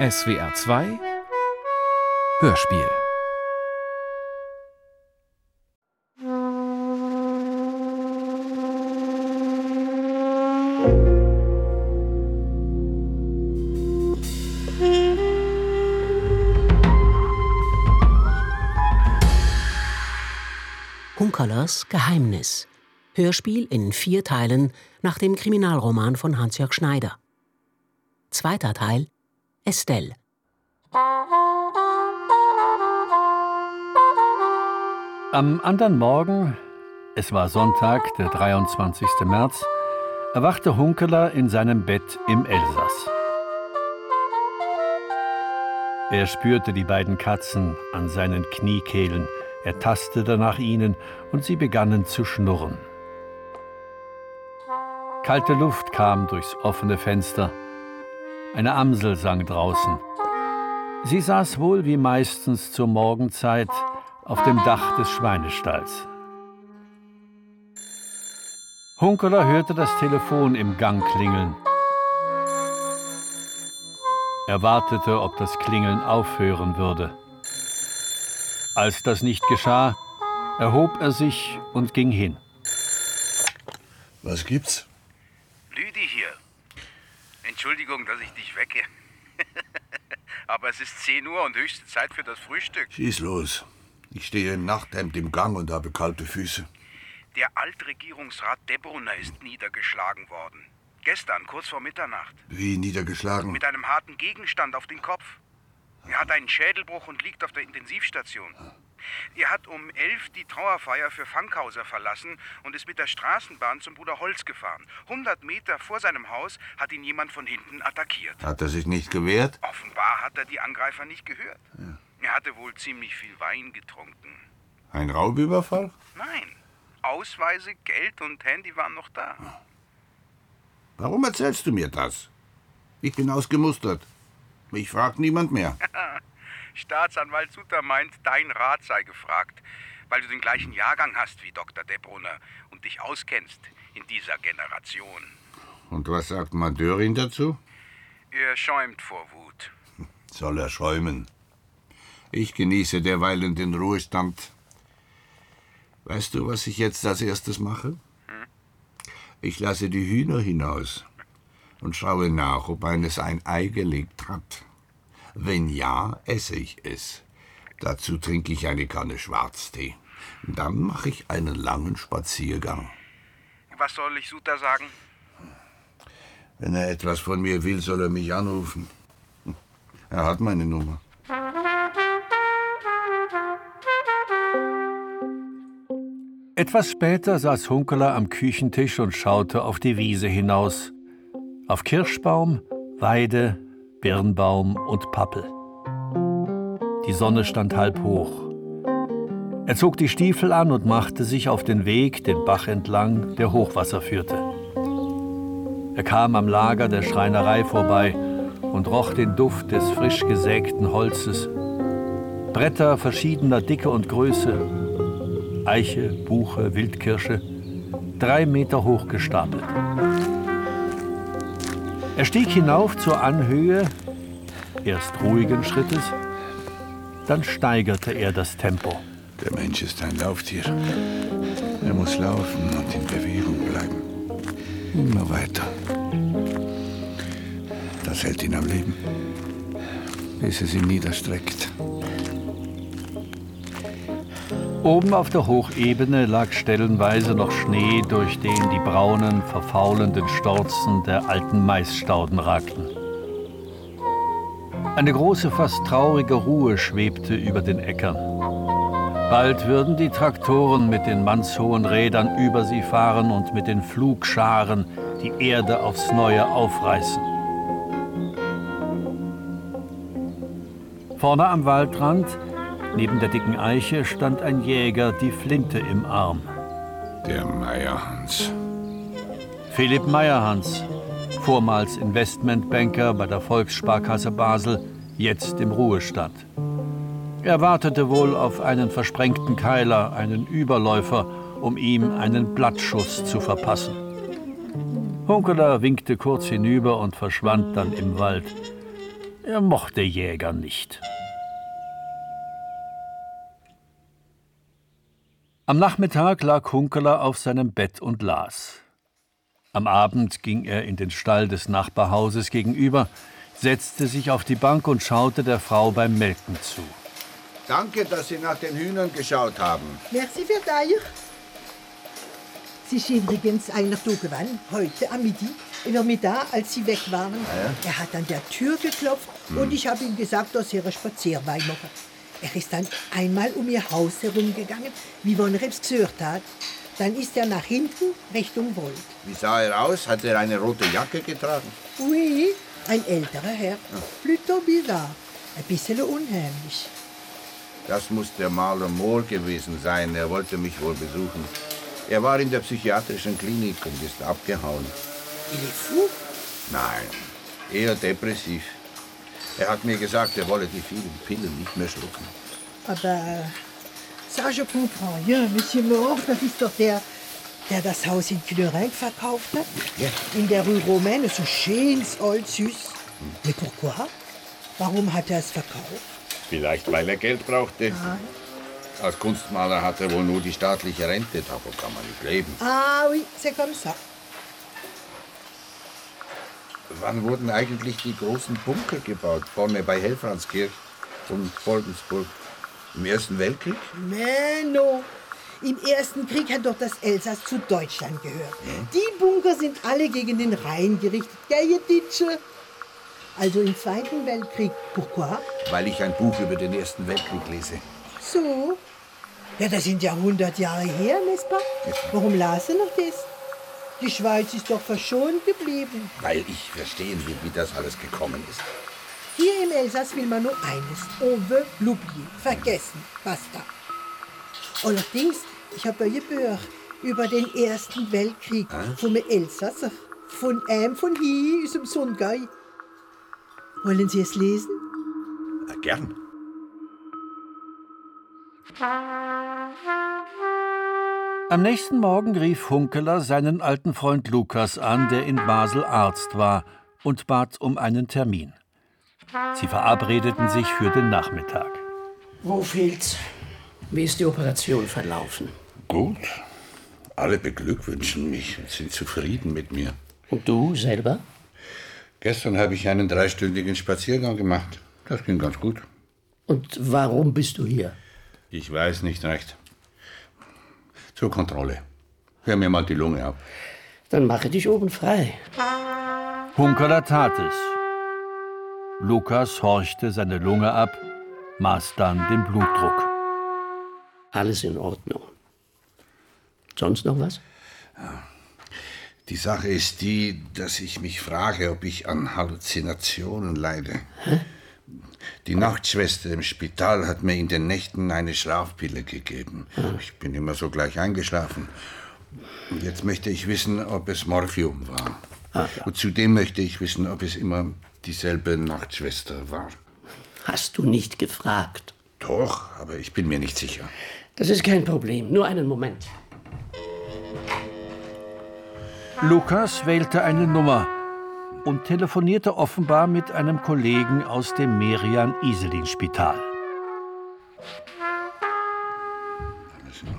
SWR 2 Hörspiel Hunkerlers Geheimnis. Hörspiel in vier Teilen nach dem Kriminalroman von Hans-Jörg Schneider. Zweiter Teil Estelle. Am anderen Morgen, es war Sonntag, der 23. März, erwachte Hunkeler in seinem Bett im Elsass. Er spürte die beiden Katzen an seinen Kniekehlen, er tastete nach ihnen und sie begannen zu schnurren. Kalte Luft kam durchs offene Fenster. Eine Amsel sang draußen. Sie saß wohl wie meistens zur Morgenzeit auf dem Dach des Schweinestalls. Hunkeler hörte das Telefon im Gang klingeln. Er wartete, ob das Klingeln aufhören würde. Als das nicht geschah, erhob er sich und ging hin. Was gibt's? Entschuldigung, dass ich dich wecke. Aber es ist 10 Uhr und höchste Zeit für das Frühstück. Schieß los. Ich stehe im Nachthemd im Gang und habe kalte Füße. Der Altregierungsrat Debrunner ist niedergeschlagen worden. Gestern, kurz vor Mitternacht. Wie niedergeschlagen? Mit einem harten Gegenstand auf den Kopf. Er hat einen Schädelbruch und liegt auf der Intensivstation. Er hat um elf die Trauerfeier für Fankhauser verlassen und ist mit der Straßenbahn zum Bruder Holz gefahren. 100 Meter vor seinem Haus hat ihn jemand von hinten attackiert. Hat er sich nicht gewehrt? Offenbar hat er die Angreifer nicht gehört. Ja. Er hatte wohl ziemlich viel Wein getrunken. Ein Raubüberfall? Nein. Ausweise, Geld und Handy waren noch da. Warum erzählst du mir das? Ich bin ausgemustert. Mich fragt niemand mehr. Staatsanwalt Sutter meint, dein Rat sei gefragt, weil du den gleichen Jahrgang hast wie Dr. Debrunner und dich auskennst in dieser Generation. Und was sagt Madörin dazu? Er schäumt vor Wut. Soll er schäumen? Ich genieße derweilen den Ruhestand. Weißt du, was ich jetzt als erstes mache? Hm? Ich lasse die Hühner hinaus und schaue nach, ob eines ein Ei gelegt hat. Wenn ja, esse ich es. Dazu trinke ich eine Kanne Schwarztee. Dann mache ich einen langen Spaziergang. Was soll ich Suter sagen? Wenn er etwas von mir will, soll er mich anrufen. Er hat meine Nummer. Etwas später saß Hunkeler am Küchentisch und schaute auf die Wiese hinaus. Auf Kirschbaum, Weide, Birnbaum und Pappel. Die Sonne stand halb hoch. Er zog die Stiefel an und machte sich auf den Weg den Bach entlang, der Hochwasser führte. Er kam am Lager der Schreinerei vorbei und roch den Duft des frisch gesägten Holzes. Bretter verschiedener Dicke und Größe, Eiche, Buche, Wildkirsche, drei Meter hoch gestapelt. Er stieg hinauf zur Anhöhe, erst ruhigen Schrittes, dann steigerte er das Tempo. Der Mensch ist ein Lauftier. Er muss laufen und in Bewegung bleiben. Immer weiter. Das hält ihn am Leben, bis es ihn niederstreckt. Oben auf der Hochebene lag stellenweise noch Schnee, durch den die braunen, verfaulenden Storzen der alten Maisstauden ragten. Eine große, fast traurige Ruhe schwebte über den Äckern. Bald würden die Traktoren mit den mannshohen Rädern über sie fahren und mit den Flugscharen die Erde aufs Neue aufreißen. Vorne am Waldrand Neben der dicken Eiche stand ein Jäger, die Flinte im Arm. Der Meierhans. Philipp Meierhans, vormals Investmentbanker bei der Volkssparkasse Basel, jetzt im Ruhestand. Er wartete wohl auf einen versprengten Keiler, einen Überläufer, um ihm einen Blattschuss zu verpassen. Hunkeler winkte kurz hinüber und verschwand dann im Wald. Er mochte Jäger nicht. Am Nachmittag lag Hunkeler auf seinem Bett und las. Am Abend ging er in den Stall des Nachbarhauses gegenüber, setzte sich auf die Bank und schaute der Frau beim Melken zu. Danke, dass Sie nach den Hühnern geschaut haben. Merci für dich. Sie ist übrigens einer da gewesen, heute am Midi, über Mittag, als Sie weg waren. Er hat an der Tür geklopft und ich habe ihm gesagt, dass er einen Spazierwein mache. Er ist dann einmal um ihr Haus herumgegangen, wie er es gehört hat. Dann ist er nach hinten Richtung Wald. Wie sah er aus? Hat er eine rote Jacke getragen? Oui, ein älterer Herr. Plutôt bizarre. Ein bisschen unheimlich. Das muss der Maler Mohr gewesen sein. Er wollte mich wohl besuchen. Er war in der psychiatrischen Klinik und ist abgehauen. Il est fou. Nein, eher depressiv. Er hat mir gesagt, er wolle die vielen Pillen nicht mehr schlucken. Aber ça, je comprends rien. Monsieur Mohr, das ist doch der, der das Haus in Culerin verkauft hat. Ja. In der Rue Romaine, so schönes, alt, süß. Mais pourquoi? Warum hat er es verkauft? Vielleicht, weil er Geld brauchte. Als Kunstmaler hat er wohl nur die staatliche Rente. Davon kann man nicht leben. Ah oui, c'est comme ça. Wann wurden eigentlich die großen Bunker gebaut? Vorne bei Helfranskirch und Voldensburg. Im Ersten Weltkrieg? Non. Im Ersten Krieg hat doch das Elsass zu Deutschland gehört. Die Bunker sind alle gegen den Rhein gerichtet. Gell, ihr Ditsche? Also im Zweiten Weltkrieg. Pourquoi? Weil ich ein Buch über den Ersten Weltkrieg lese. So. Ja, das sind ja 100 Jahre her, pas? Warum las du noch das? Die Schweiz ist doch verschont geblieben. Weil ich verstehen will, wie das alles gekommen ist. Hier im Elsass will man nur eines. On veut l'oublier. Vergessen. Basta. Allerdings, ich habe ein Buch über den Ersten Weltkrieg vom Elsasser. Von einem von hier aus dem Sundgau. Wollen Sie es lesen? Na, gern. Am nächsten Morgen rief Hunkeler seinen alten Freund Lukas an, der in Basel Arzt war, und bat um einen Termin. Sie verabredeten sich für den Nachmittag. Wo fehlt's? Wie ist die Operation verlaufen? Gut. Alle beglückwünschen mich und sind zufrieden mit mir. Und du selber? Gestern habe ich einen dreistündigen Spaziergang gemacht. Das ging ganz gut. Und warum bist du hier? Ich weiß nicht recht. Zur Kontrolle. Hör mir mal die Lunge ab. Dann mache dich oben frei. Hunkeler tat es. Lukas horchte seine Lunge ab, maß dann den Blutdruck. Alles in Ordnung. Sonst noch was? Die Sache ist die, dass ich mich frage, ob ich an Halluzinationen leide. Die Nachtschwester im Spital hat mir in den Nächten eine Schlafpille gegeben. Ich bin immer so gleich eingeschlafen. Und jetzt möchte ich wissen, ob es Morphium war. Und zudem möchte ich wissen, ob es immer dieselbe Nachtschwester war. Hast du nicht gefragt? Doch, aber ich bin mir nicht sicher. Das ist kein Problem. Nur einen Moment. Lukas wählte eine Nummer und telefonierte offenbar mit einem Kollegen aus dem Merian-Iselin-Spital.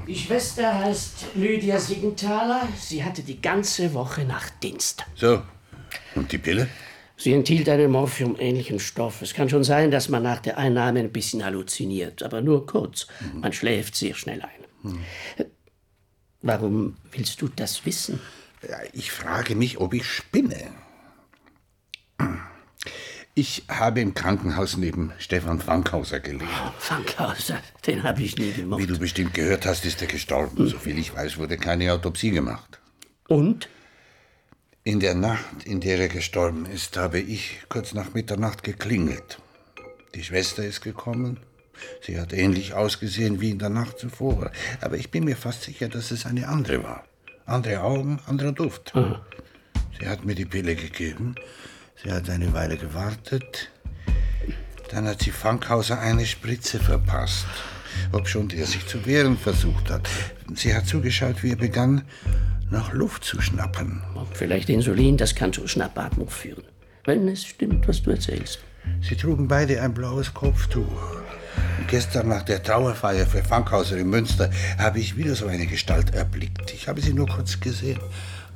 Die Schwester heißt Lydia Siegenthaler. Sie hatte die ganze Woche Nachtdienst. So, und die Pille? Sie enthielt einen morphiumähnlichen Stoff. Es kann schon sein, dass man nach der Einnahme ein bisschen halluziniert, aber nur kurz. Man schläft sehr schnell ein. Warum willst du das wissen? Ja, ich frage mich, ob ich spinne. Ich habe im Krankenhaus neben Stefan Fankhauser gelegen. Fankhauser, den habe ich nie gemocht. Wie du bestimmt gehört hast, ist er gestorben. Soviel ich weiß, wurde keine Autopsie gemacht. Und? In der Nacht, in der er gestorben ist, habe ich kurz nach Mitternacht geklingelt. Die Schwester ist gekommen. Sie hat ähnlich ausgesehen wie in der Nacht zuvor. Aber ich bin mir fast sicher, dass es eine andere war. Andere Augen, anderer Duft. Sie hat mir die Pille gegeben. Sie hat eine Weile gewartet. Dann hat sie Fankhauser eine Spritze verpasst. Obschon der sich zu wehren versucht hat. Sie hat zugeschaut, wie er begann, nach Luft zu schnappen. Vielleicht Insulin, das kann zu Schnappatmung führen. Wenn es stimmt, was du erzählst. Sie trugen beide ein blaues Kopftuch. Und gestern nach der Trauerfeier für Fankhauser in Münster habe ich wieder so eine Gestalt erblickt. Ich habe sie nur kurz gesehen.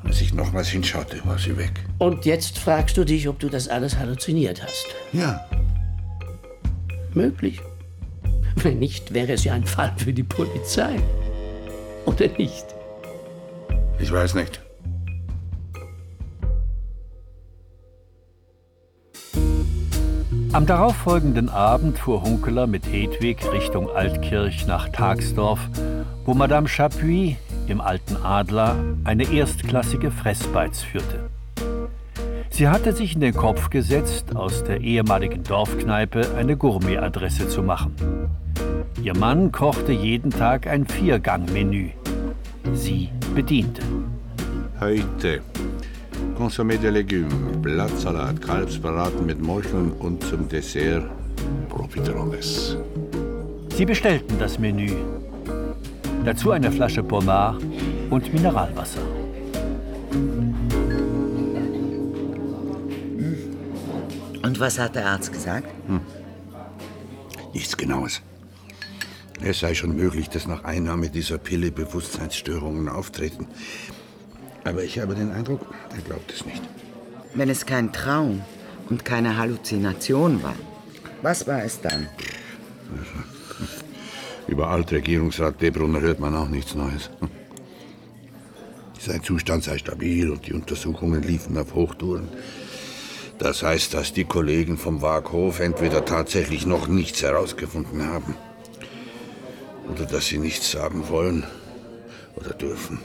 Und als ich nochmals hinschaute, war sie weg. Und jetzt fragst du dich, ob du das alles halluziniert hast. Ja, Möglich. Wenn nicht, wäre es ja ein Fall für die Polizei. Oder nicht? ich weiß nicht. Am darauffolgenden Abend fuhr Hunkeler mit Hedwig Richtung Altkirch nach Tagsdorf, wo Madame Chapuis im Alten Adler eine erstklassige Fressbeiz führte. Sie hatte sich in den Kopf gesetzt, aus der ehemaligen Dorfkneipe eine Gourmetadresse zu machen. Ihr Mann kochte jeden Tag ein Viergang-Menü. Sie bediente. Heute Consommé de Légumes, Blattsalat, Kalbsbraten mit Mocheln und zum Dessert Profiteroles. Sie bestellten das Menü. Dazu eine Flasche Pommard und Mineralwasser. Und was hat der Arzt gesagt? Nichts Genaues. Es sei schon möglich, dass nach Einnahme dieser Pille Bewusstseinsstörungen auftreten. Aber ich habe den Eindruck, er glaubt es nicht. Wenn es kein Traum und keine Halluzination war, was war es dann? Über Altregierungsrat Debrunner hört man auch nichts Neues. Sein Zustand sei stabil und die Untersuchungen liefen auf Hochtouren. Das heißt, dass die Kollegen vom Waghof entweder tatsächlich noch nichts herausgefunden haben oder dass sie nichts sagen wollen oder dürfen.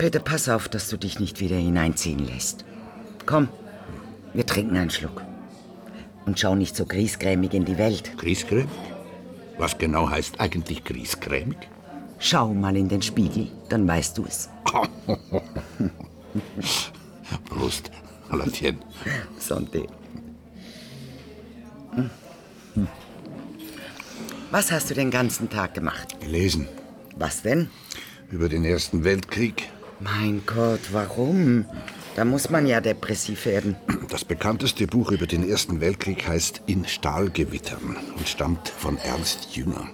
Peter, pass auf, dass du dich nicht wieder hineinziehen lässt. Komm, wir trinken einen Schluck. Und schau nicht so griesgrämig in die Welt. Griesgrämig? Was genau heißt eigentlich griesgrämig? Schau mal in den Spiegel, dann weißt du es. Prost, Latien. Santé. Was hast du den ganzen Tag gemacht? Gelesen Was denn? über den Ersten Weltkrieg. Mein Gott, warum? Da muss man ja depressiv werden. Das bekannteste Buch über den Ersten Weltkrieg heißt In Stahlgewittern und stammt von Ernst Jünger.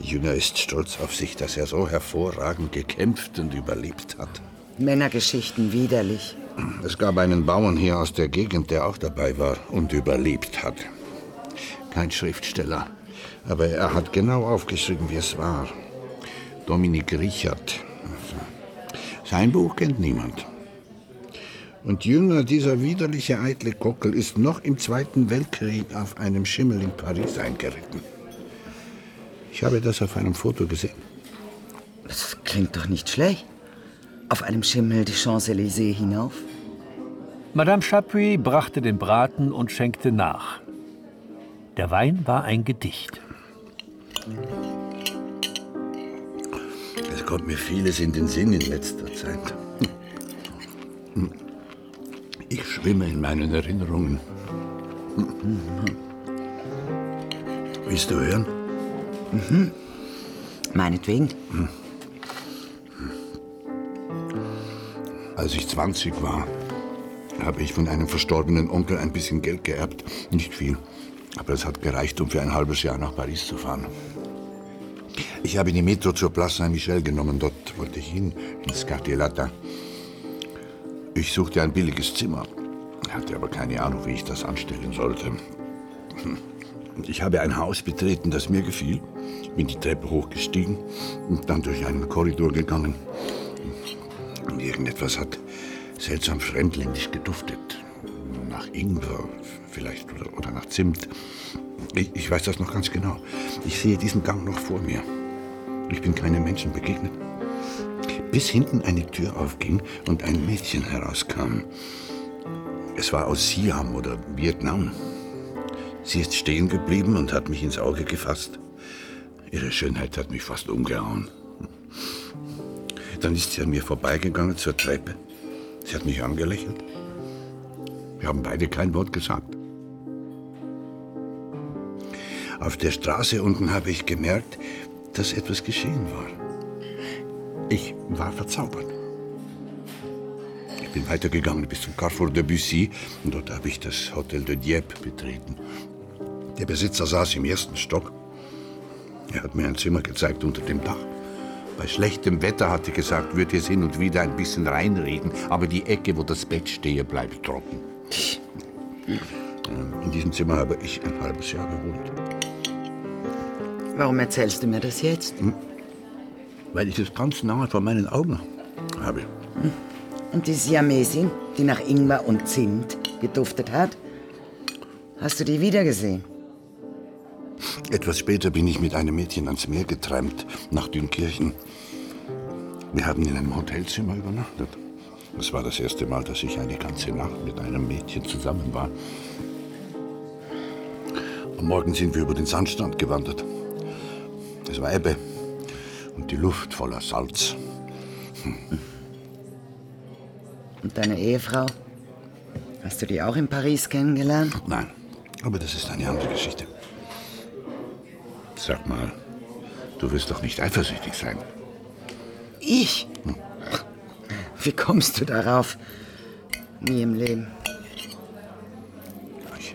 Jünger ist stolz auf sich, dass er so hervorragend gekämpft und überlebt hat. Männergeschichten widerlich. Es gab einen Bauern hier aus der Gegend, der auch dabei war und überlebt hat. Kein Schriftsteller, aber er hat genau aufgeschrieben, wie es war. Dominik Richard. Sein Buch kennt niemand. Und Jünger, dieser widerliche eitle Kockel, ist noch im Zweiten Weltkrieg auf einem Schimmel in Paris eingeritten. Ich habe das auf einem Foto gesehen. Das klingt doch nicht schlecht. Auf einem Schimmel die Champs-Élysées hinauf? Madame Chapuis brachte den Braten und schenkte nach. Der Wein war ein Gedicht. Es kommt mir vieles in den Sinn in letzter Zeit. Ich schwimme in meinen Erinnerungen. Willst du hören? Meinetwegen. Als ich 20 war, habe ich von einem verstorbenen Onkel ein bisschen Geld geerbt. Nicht viel, aber es hat gereicht, um für ein halbes Jahr nach Paris zu fahren. Ich habe die Metro zur Place Saint-Michel genommen. Dort wollte ich hin, ins Quartier Latin. Ich suchte ein billiges Zimmer, hatte aber keine Ahnung, wie ich das anstellen sollte. Ich habe ein Haus betreten, das mir gefiel, bin die Treppe hochgestiegen und dann durch einen Korridor gegangen. Und irgendetwas hat seltsam fremdländisch geduftet. Nach Ingwer vielleicht oder, oder nach Zimt. Ich, ich weiß das noch ganz genau. Ich sehe diesen Gang noch vor mir. Ich bin keinem Menschen begegnet. Bis hinten eine Tür aufging und ein Mädchen herauskam. Es war aus Siam oder Vietnam. Sie ist stehen geblieben und hat mich ins Auge gefasst. Ihre Schönheit hat mich fast umgehauen. Dann ist sie an mir vorbeigegangen zur Treppe. Sie hat mich angelächelt. Wir haben beide kein Wort gesagt. Auf der Straße unten habe ich gemerkt, dass etwas geschehen war. Ich war verzaubert. Bin weitergegangen bis zum Carrefour de Bussy und dort habe ich das Hotel de Dieppe betreten. Der Besitzer saß im ersten Stock. Er hat mir ein Zimmer gezeigt unter dem Dach. Bei schlechtem Wetter hat er gesagt, würde es hin und wieder ein bisschen reinregen, aber die Ecke, wo das Bett stehe, bleibt trocken. In diesem Zimmer habe ich ein halbes Jahr gewohnt. Warum erzählst du mir das jetzt? Weil ich es ganz nahe vor meinen Augen habe. Und die Siamesin, die nach Ingwer und Zimt geduftet hat? Hast du die wiedergesehen? Etwas später bin ich mit einem Mädchen ans Meer getrennt, nach Dünkirchen. Wir haben in einem Hotelzimmer übernachtet. Das war das erste Mal, dass ich eine ganze Nacht mit einem Mädchen zusammen war. Am Morgen sind wir über den Sandstrand gewandert. Es war Ebbe und die Luft voller Salz. Und deine Ehefrau? Hast du die auch in Paris kennengelernt? Nein, aber das ist eine andere Geschichte. Sag mal, du wirst doch nicht eifersüchtig sein. Ich? Wie kommst du darauf? Nie im Leben. Ich,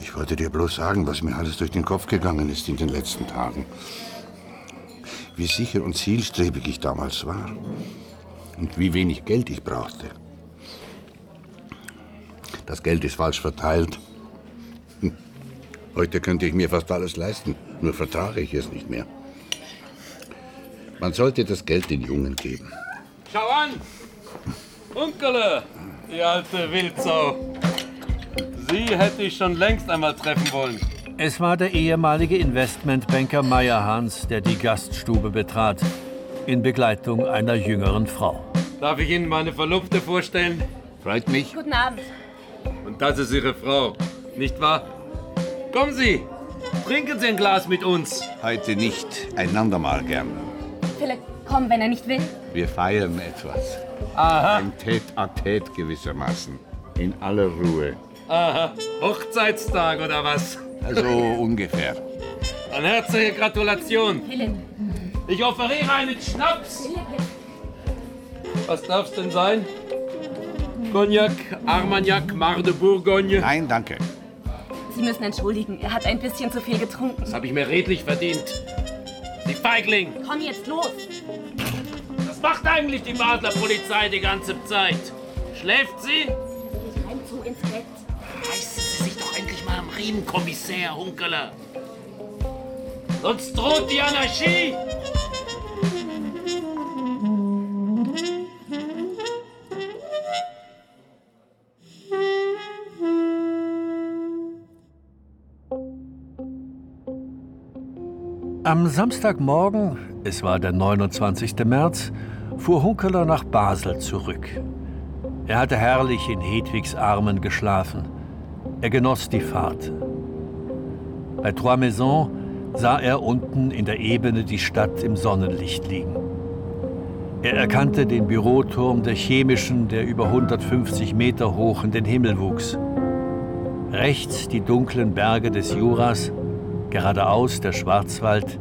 ich wollte dir bloß sagen, was mir alles durch den Kopf gegangen ist in den letzten Tagen. Wie sicher und zielstrebig ich damals war. Und wie wenig Geld ich brauchte. Das Geld ist falsch verteilt. Hm. Heute könnte ich mir fast alles leisten, nur vertrage ich es nicht mehr. Man sollte das Geld den Jungen geben. Schau an! Unkele, die alte Wildsau. Sie hätte ich schon längst einmal treffen wollen. Es war der ehemalige Investmentbanker Meyerhans, der die Gaststube betrat, in Begleitung einer jüngeren Frau. Darf ich Ihnen meine Verlobte vorstellen? Freut mich. Guten Abend. Und das ist Ihre Frau, nicht wahr? Kommen Sie, trinken Sie ein Glas mit uns. Heute nicht, einander mal gern. Philipp, komm, wenn er nicht will. Wir feiern etwas. Aha, Ein Tête-à-Tête gewissermaßen. In aller Ruhe. aha. Hochzeitstag oder was? Also ungefähr. Eine herzliche Gratulation. Ich offeriere einen Schnaps. Was darf's denn sein? Cognac, Armagnac, Mar de Bourgogne. Nein, danke. Sie müssen entschuldigen, er hat ein bisschen zu viel getrunken. Das habe ich mir redlich verdient. Sie Feigling! Komm jetzt los. Was macht eigentlich die Basler Polizei die ganze Zeit? Schläft sie? Doch endlich mal am Riemen, Kommissär Hunkeler. Sonst droht die Anarchie. Am Samstagmorgen, es war der 29. März, fuhr Hunkeler nach Basel zurück. Er hatte herrlich in Hedwigs Armen geschlafen. Er genoss die Fahrt. Bei Trois Maisons sah er unten in der Ebene die Stadt im Sonnenlicht liegen. Er erkannte den Büroturm der Chemischen, der über 150 Meter hoch in den Himmel wuchs. Rechts die dunklen Berge des Juras, geradeaus der Schwarzwald,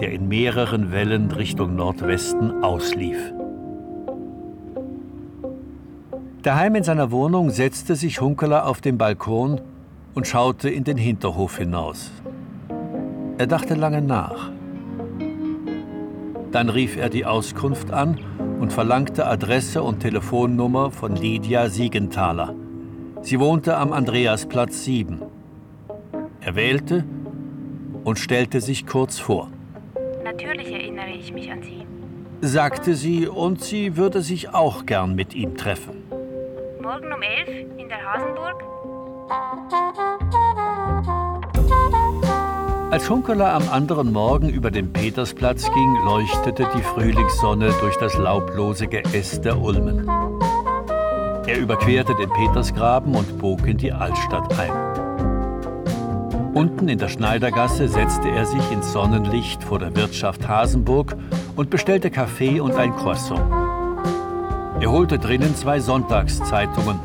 der in mehreren Wellen Richtung Nordwesten auslief. Daheim in seiner Wohnung setzte sich Hunkeler auf den Balkon und schaute in den Hinterhof hinaus. Er dachte lange nach. Dann rief er die Auskunft an und verlangte Adresse und Telefonnummer von Lydia Siegenthaler. Sie wohnte am Andreasplatz 7. Er wählte und stellte sich kurz vor. Natürlich erinnere ich mich an Sie. Sagte sie, und sie würde sich auch gern mit ihm treffen. Morgen um elf in der Hasenburg? Als Hunkeler am anderen Morgen über den Petersplatz ging, leuchtete die Frühlingssonne durch das laublose Geäst der Ulmen. Er überquerte den Petersgraben und bog in die Altstadt ein. Unten in der Schneidergasse setzte er sich ins Sonnenlicht vor der Wirtschaft Hasenburg und bestellte Kaffee und ein Croissant. Er holte drinnen zwei Sonntagszeitungen.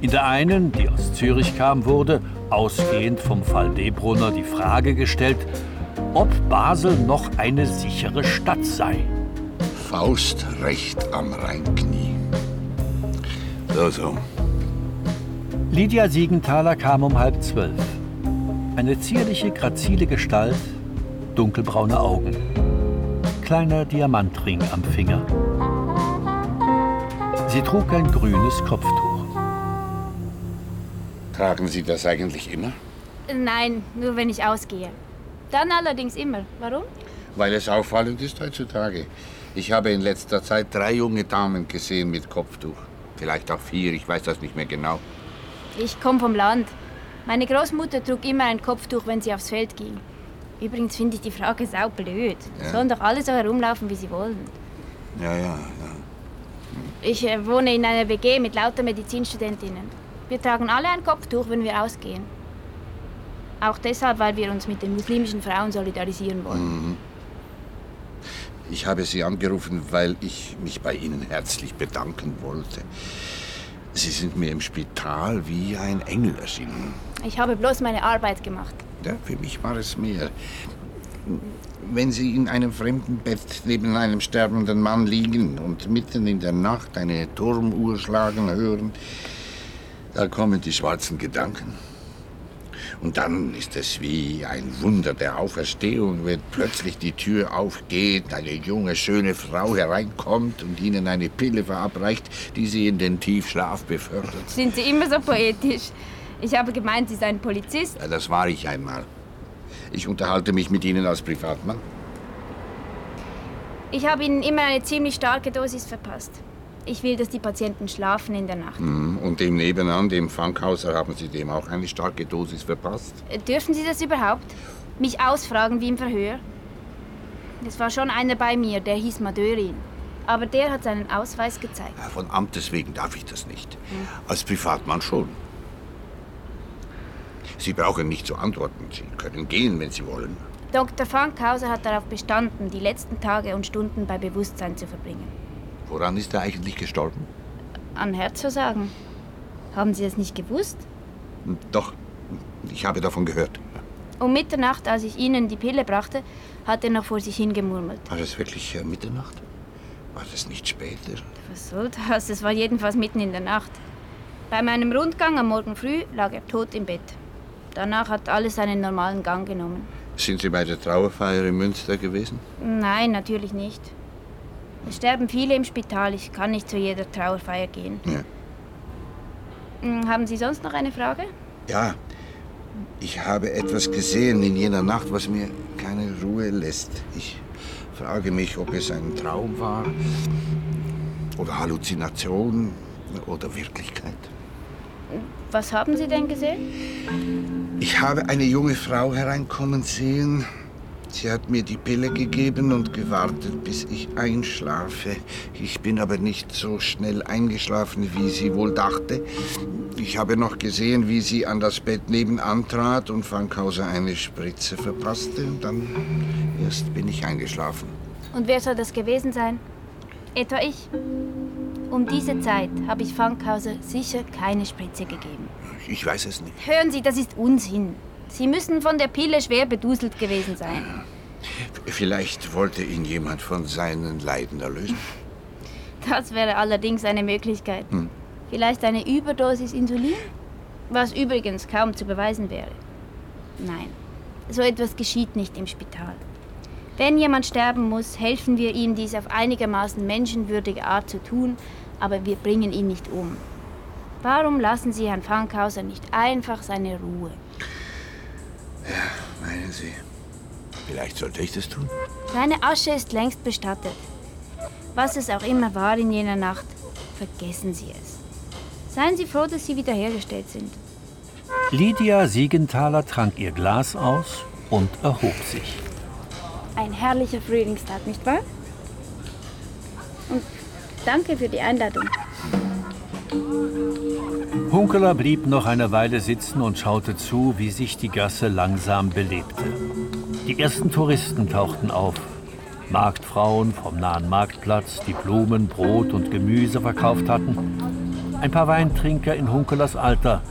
In der einen, die aus Zürich kam, wurde, ausgehend vom Fall Debrunner, die Frage gestellt, ob Basel noch eine sichere Stadt sei. Faust recht am Rheinknie. So, so. Lydia Siegenthaler kam um halb zwölf. Eine zierliche, grazile Gestalt, dunkelbraune Augen. Kleiner Diamantring am Finger. Sie trug ein grünes Kopftuch. Tragen Sie das eigentlich immer? Nein, nur wenn ich ausgehe. Dann allerdings immer. Warum? Weil es auffallend ist heutzutage. Ich habe in letzter Zeit drei junge Damen gesehen mit Kopftuch. Vielleicht auch vier, ich weiß das nicht mehr genau. Ich komme vom Land. Meine Großmutter trug immer ein Kopftuch, wenn sie aufs Feld ging. Übrigens finde ich die Frage saublöd. Ja. Sollen doch alle so herumlaufen, wie sie wollen. Ja, ja, ja. Ich äh, wohne in einer WG mit lauter Medizinstudentinnen. Wir tragen alle ein Kopftuch, wenn wir ausgehen. Auch deshalb, weil wir uns mit den muslimischen Frauen solidarisieren wollen. Mhm. Ich habe Sie angerufen, weil ich mich bei Ihnen herzlich bedanken wollte. Sie sind mir im Spital wie ein Engel erschienen. Ich habe bloß meine Arbeit gemacht. Ja, für mich war es mehr. Wenn Sie in einem fremden Bett neben einem sterbenden Mann liegen und mitten in der Nacht eine Turmuhr schlagen hören, da kommen die schwarzen Gedanken. Und dann ist es wie ein Wunder der Auferstehung, wenn plötzlich die Tür aufgeht, eine junge, schöne Frau hereinkommt und Ihnen eine Pille verabreicht, die Sie in den Tiefschlaf befördert. Sind Sie immer so poetisch? Ich habe gemeint, Sie seien Polizist. Ja, das war ich einmal. Ich unterhalte mich mit Ihnen als Privatmann. Ich habe Ihnen immer eine ziemlich starke Dosis verpasst. Ich will, dass die Patienten schlafen in der Nacht. Mhm. Und dem nebenan, dem Funkhauser, haben Sie dem auch eine starke Dosis verpasst? Äh, Dürfen Sie das überhaupt? Mich ausfragen wie im Verhör? Es war schon einer bei mir, der hieß Madörin. Aber der hat seinen Ausweis gezeigt. Von Amtes wegen darf ich das nicht. Als Privatmann schon. Sie brauchen nicht zu antworten. Sie können gehen, wenn Sie wollen. Dr. Fankhauser hat darauf bestanden, die letzten Tage und Stunden bei Bewusstsein zu verbringen. Woran ist er eigentlich gestorben? An Herzversagen. Haben Sie das nicht gewusst? Doch, ich habe davon gehört. Um Mitternacht, als ich Ihnen die Pille brachte, hat er noch vor sich hingemurmelt. War das wirklich äh, Mitternacht? War das nicht später? Was soll das? Es war jedenfalls mitten in der Nacht. Bei meinem Rundgang am Morgen früh lag er tot im Bett. Danach hat alles seinen normalen Gang genommen. Sind Sie bei der Trauerfeier in Münster gewesen? Nein, natürlich nicht. Es sterben viele im Spital. Ich kann nicht zu jeder Trauerfeier gehen. Ja. Hm, Haben Sie sonst noch eine Frage? Ja, ich habe etwas gesehen in jener Nacht, was mir keine Ruhe lässt. Ich frage mich, ob es ein Traum war oder Halluzination oder Wirklichkeit. Was haben Sie denn gesehen? Ich habe eine junge Frau hereinkommen sehen. Sie hat mir die Pille gegeben und gewartet, bis ich einschlafe. Ich bin aber nicht so schnell eingeschlafen, wie sie wohl dachte. Ich habe noch gesehen, wie sie an das Bett nebenan trat und Fankhauser eine Spritze verpasste. Und dann erst bin ich eingeschlafen. Und wer soll das gewesen sein? Etwa ich? Um diese Zeit habe ich Fankhauser sicher keine Spritze gegeben. Ich weiß es nicht. Hören Sie, das ist Unsinn. Sie müssen von der Pille schwer beduselt gewesen sein. Vielleicht wollte ihn jemand von seinen Leiden erlösen. Das wäre allerdings eine Möglichkeit. Hm. Vielleicht eine Überdosis Insulin? Was übrigens kaum zu beweisen wäre. Nein, so etwas geschieht nicht im Spital. Wenn jemand sterben muss, helfen wir ihm, dies auf einigermaßen menschenwürdige Art zu tun, aber wir bringen ihn nicht um. Warum lassen Sie Herrn Fankhauser nicht einfach seine Ruhe? Meinen Sie? Vielleicht sollte ich das tun? Seine Asche ist längst bestattet. Was es auch immer war in jener Nacht, vergessen Sie es. Seien Sie froh, dass Sie wiederhergestellt sind. Lydia Siegenthaler trank ihr Glas aus und erhob sich. Ein herrlicher Frühlingstag, nicht wahr? Und danke für die Einladung. Hunkeler blieb noch eine Weile sitzen und schaute zu, wie sich die Gasse langsam belebte. Die ersten Touristen tauchten auf. Marktfrauen vom nahen Marktplatz, die Blumen, Brot und Gemüse verkauft hatten. Ein paar Weintrinker in Hunkelers Alter.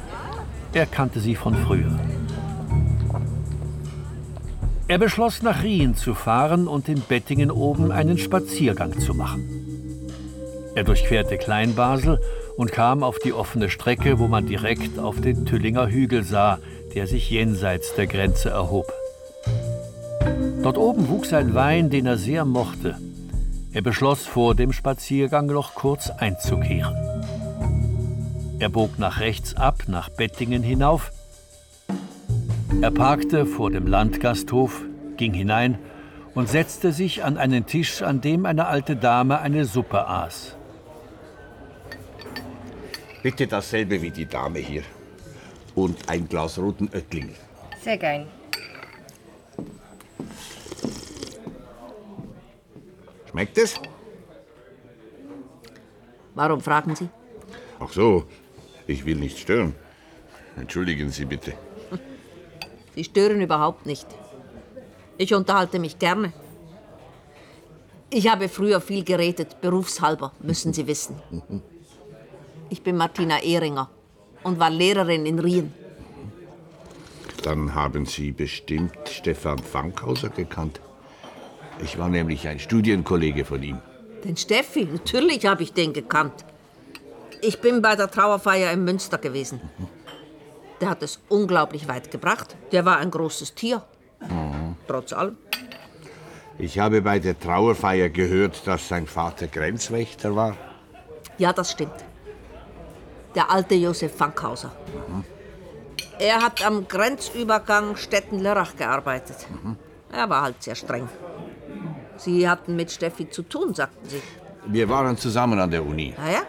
Er kannte sie von früher. Er beschloss, nach Rien zu fahren und in Bettingen oben einen Spaziergang zu machen. Er durchquerte Kleinbasel und kam auf die offene Strecke, wo man direkt auf den Tüllinger Hügel sah, der sich jenseits der Grenze erhob. Dort oben wuchs ein Wein, den er sehr mochte. Er beschloss vor dem Spaziergang noch kurz einzukehren. Er bog nach rechts ab, nach Bettingen hinauf. Er parkte vor dem Landgasthof, ging hinein und setzte sich an einen Tisch, an dem eine alte Dame eine Suppe aß. Bitte dasselbe wie die Dame hier. Und ein Glas roten Oettling. Sehr gern. Schmeckt es? Warum fragen Sie? Ach so, ich will nicht stören. Entschuldigen Sie bitte. Sie stören überhaupt nicht. Ich unterhalte mich gerne. Ich habe früher viel geredet, berufshalber, müssen Sie wissen. Ich bin Martina Ehringer und war Lehrerin in Rien. Dann haben Sie bestimmt Stefan Fankhauser gekannt. Ich war nämlich ein Studienkollege von ihm. Den Steffi, natürlich habe ich den gekannt. Ich bin bei der Trauerfeier in Münster gewesen. Der hat es unglaublich weit gebracht. Der war ein großes Tier. Trotz allem. Ich habe bei der Trauerfeier gehört, dass sein Vater Grenzwächter war. Ja, das stimmt. Der alte Josef Fankhauser. Er hat am Grenzübergang Stetten-Lörrach gearbeitet. Er war halt sehr streng. Sie hatten mit Steffi zu tun, sagten Sie. Wir waren zusammen an der Uni. Ah ja?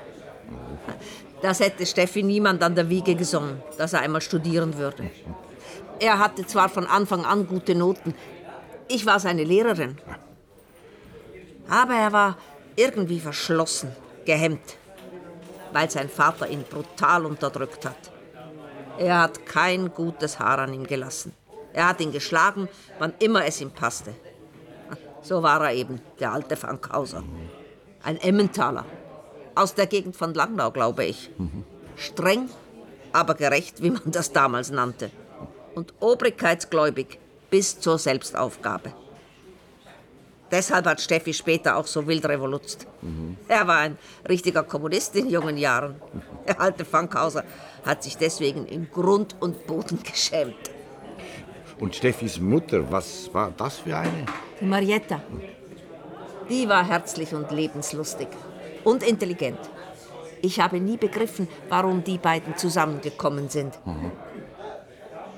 Das hätte Steffi niemand an der Wiege gesungen, dass er einmal studieren würde. Er hatte zwar von Anfang an gute Noten. Ich war seine Lehrerin. Aber er war irgendwie verschlossen, gehemmt, weil sein Vater ihn brutal unterdrückt hat. Er hat kein gutes Haar an ihm gelassen. Er hat ihn geschlagen, wann immer es ihm passte. So war er eben, der alte Fankhauser. Ein Emmentaler. Aus der Gegend von Langnau, glaube ich. Streng, aber gerecht, wie man das damals nannte. Und obrigkeitsgläubig bis zur Selbstaufgabe. Deshalb hat Steffi später auch so wild revolutzt. Er war ein richtiger Kommunist in jungen Jahren. Der alte Fankhauser hat sich deswegen in Grund und Boden geschämt. Und Steffis Mutter, was war das für eine? Die Marietta. Die war herzlich und lebenslustig. Und intelligent. Ich habe nie begriffen, warum die beiden zusammengekommen sind.